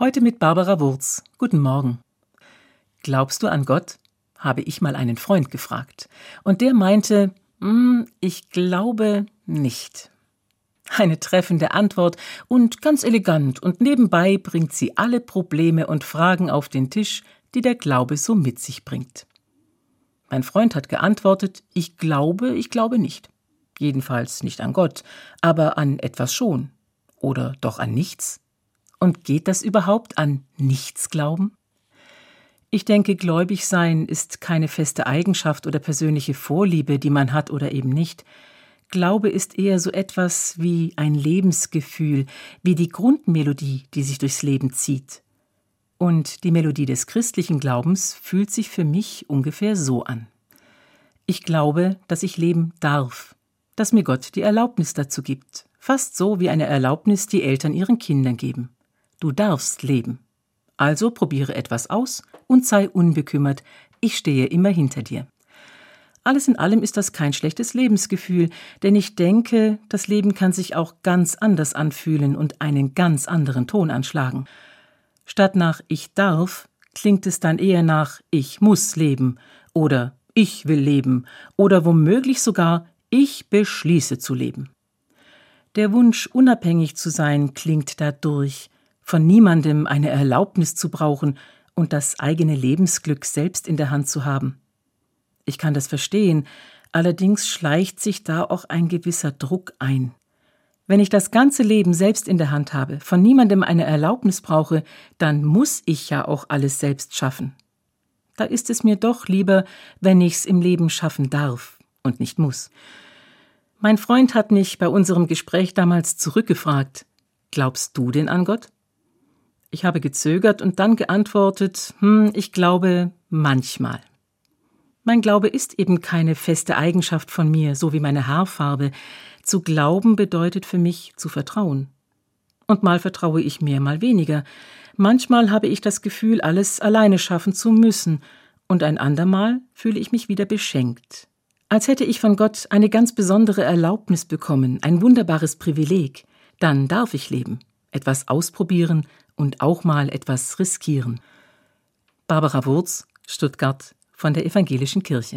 Heute mit Barbara Wurz. Guten Morgen. Glaubst du an Gott? habe ich mal einen Freund gefragt. Und der meinte, hm, ich glaube nicht. Eine treffende Antwort und ganz elegant und nebenbei bringt sie alle Probleme und Fragen auf den Tisch, die der Glaube so mit sich bringt. Mein Freund hat geantwortet, ich glaube, ich glaube nicht. Jedenfalls nicht an Gott, aber an etwas schon. Oder doch an nichts? Und geht das überhaupt an nichts glauben? Ich denke, gläubig sein ist keine feste Eigenschaft oder persönliche Vorliebe, die man hat oder eben nicht. Glaube ist eher so etwas wie ein Lebensgefühl, wie die Grundmelodie, die sich durchs Leben zieht. Und die Melodie des christlichen Glaubens fühlt sich für mich ungefähr so an. Ich glaube, dass ich leben darf, dass mir Gott die Erlaubnis dazu gibt, fast so wie eine Erlaubnis die Eltern ihren Kindern geben. Du darfst leben. Also probiere etwas aus und sei unbekümmert, ich stehe immer hinter dir. Alles in allem ist das kein schlechtes Lebensgefühl, denn ich denke, das Leben kann sich auch ganz anders anfühlen und einen ganz anderen Ton anschlagen. Statt nach ich darf klingt es dann eher nach ich muss leben oder ich will leben oder womöglich sogar ich beschließe zu leben. Der Wunsch, unabhängig zu sein, klingt dadurch, von niemandem eine Erlaubnis zu brauchen und das eigene Lebensglück selbst in der Hand zu haben. Ich kann das verstehen, allerdings schleicht sich da auch ein gewisser Druck ein. Wenn ich das ganze Leben selbst in der Hand habe, von niemandem eine Erlaubnis brauche, dann muss ich ja auch alles selbst schaffen. Da ist es mir doch lieber, wenn ich's im Leben schaffen darf und nicht muss. Mein Freund hat mich bei unserem Gespräch damals zurückgefragt, glaubst du denn an Gott? Ich habe gezögert und dann geantwortet, hm, ich glaube manchmal. Mein Glaube ist eben keine feste Eigenschaft von mir, so wie meine Haarfarbe. Zu glauben bedeutet für mich zu vertrauen. Und mal vertraue ich mehr, mal weniger. Manchmal habe ich das Gefühl, alles alleine schaffen zu müssen, und ein andermal fühle ich mich wieder beschenkt. Als hätte ich von Gott eine ganz besondere Erlaubnis bekommen, ein wunderbares Privileg. Dann darf ich leben, etwas ausprobieren, und auch mal etwas riskieren. Barbara Wurz, Stuttgart von der Evangelischen Kirche.